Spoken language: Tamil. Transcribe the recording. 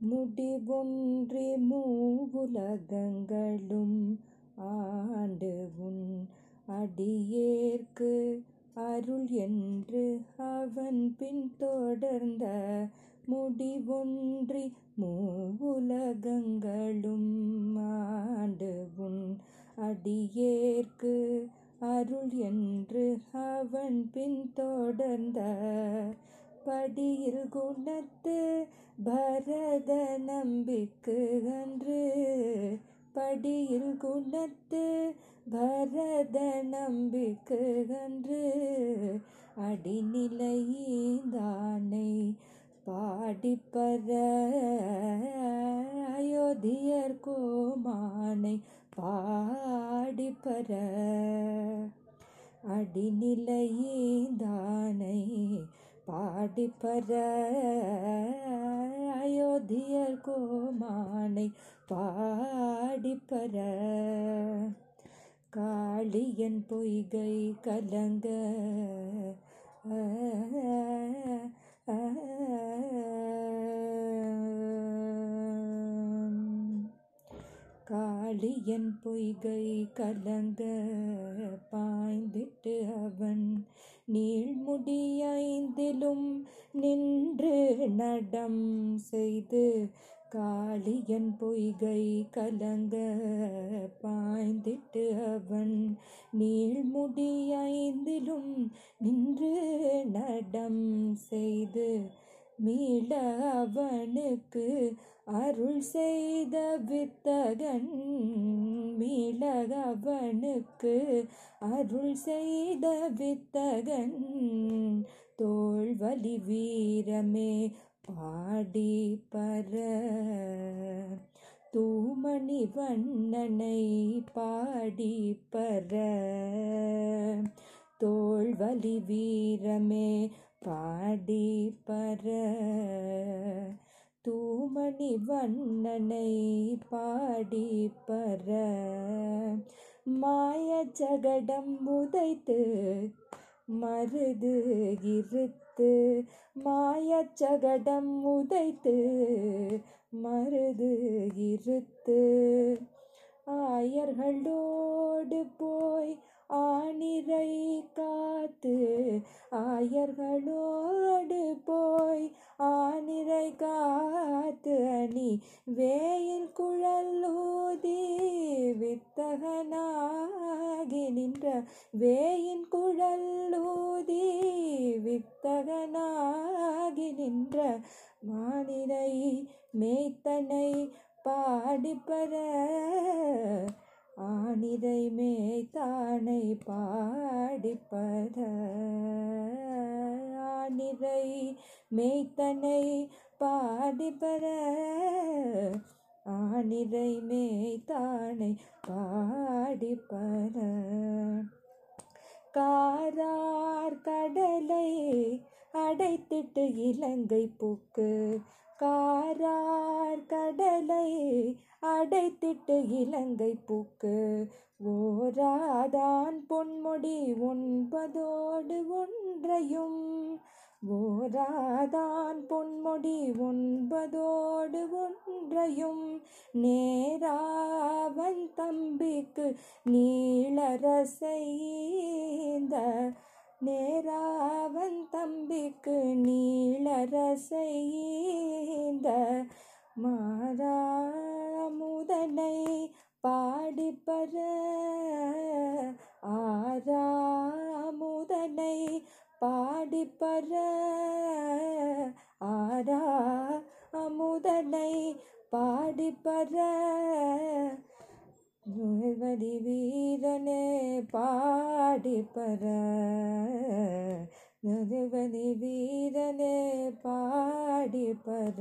முடிவொன்றி மூவுலகங்களும் ஆண்டு உன் அடியேற்கு அருள் என்று அவன் பின் தொடர்ந்த முடிவொன்றி மூவுலகங்களும் ஆண்டு உன் அடியேற்கு அருள் என்று அவன் பின் தொடர்ந்த படியில் குணத்து பரத நம்பிக்கு அன்று. படியில் குணத்து பரத நம்பிக்கு அன்று. அடிநிலையீந்தானை பாடிப்பற அயோத்தியர் கோமானை பாடிப்பர. அடிநிலையீந்தானை பாடிப்பர அயோத்தியர் கோமானை பாடிப்பர காளியன் பொய்கை கலங்க. ஆ காளியன் பொய்கை கலங்க பாய்ந்திட்டு அவன் நீள்முடியைந்திலும் நின்று நடம் செய்து காளியன் பொய்கை கலங்க பாய்ந்திட்டு அவன் நீள்முடியைந்திலும் நின்று நடம் செய்து மீள அவனுக்கு அருள் செய்த வித்தகன். மீள அவனுக்கு அருள் செய்த வித்தகன். தோல்வலி வீரமே பாடி பர. தூமணி வண்ணனை பாடி பர. தோல்வலி வீரமே பாடி பர தூமணி வண்ணனை பாடி பர மாய ஜகடம் உதைத்து மருது இருத்து மாய ஜகடம் உதைத்து மருது இருத்து. ஆயர்களோடு போய் ஆனிரை காத்து ஆயர்களோடு போய் ஆனிரை காத்து அணி வேயில் குழல்லூதி வித்தகனாகி நின்ற வேயின் குழல்லூதி வித்தகனாகி நின்ற மானிரை மேய்த்தனை பாடிப்பர ஆனிதை மேய்த்தானை பாடிப்பத. ஆனிதை மேய்த்தனை பாடிப்பத. ஆனிதை மேய்த்தானை பாடிப்பத. காரார் கடலை அடைத்திட்டு இலங்கை பூக்கு. காரார் கடலை அடைத்திட்டு இலங்கை பூக்கு. ஓராதான் பொன்முடி ஒன்பதோடு ஒன்றையும். ஓராதான் பொன்முடி ஒன்பதோடு ஒன்றையும். நேராவன் தம்பிக்கு நீளரசைந்த நேராவன் தம்பிக்கு நீளரசையீந்த மாறாமுதனை பாடிப்பற ஆறாமுதனை பாடிப்பற ஆரா அமுதனை பாடிப்பற நுழைவதி வீரனே பாடிப்பற நுழைவதி வீரனே பாடிப்பற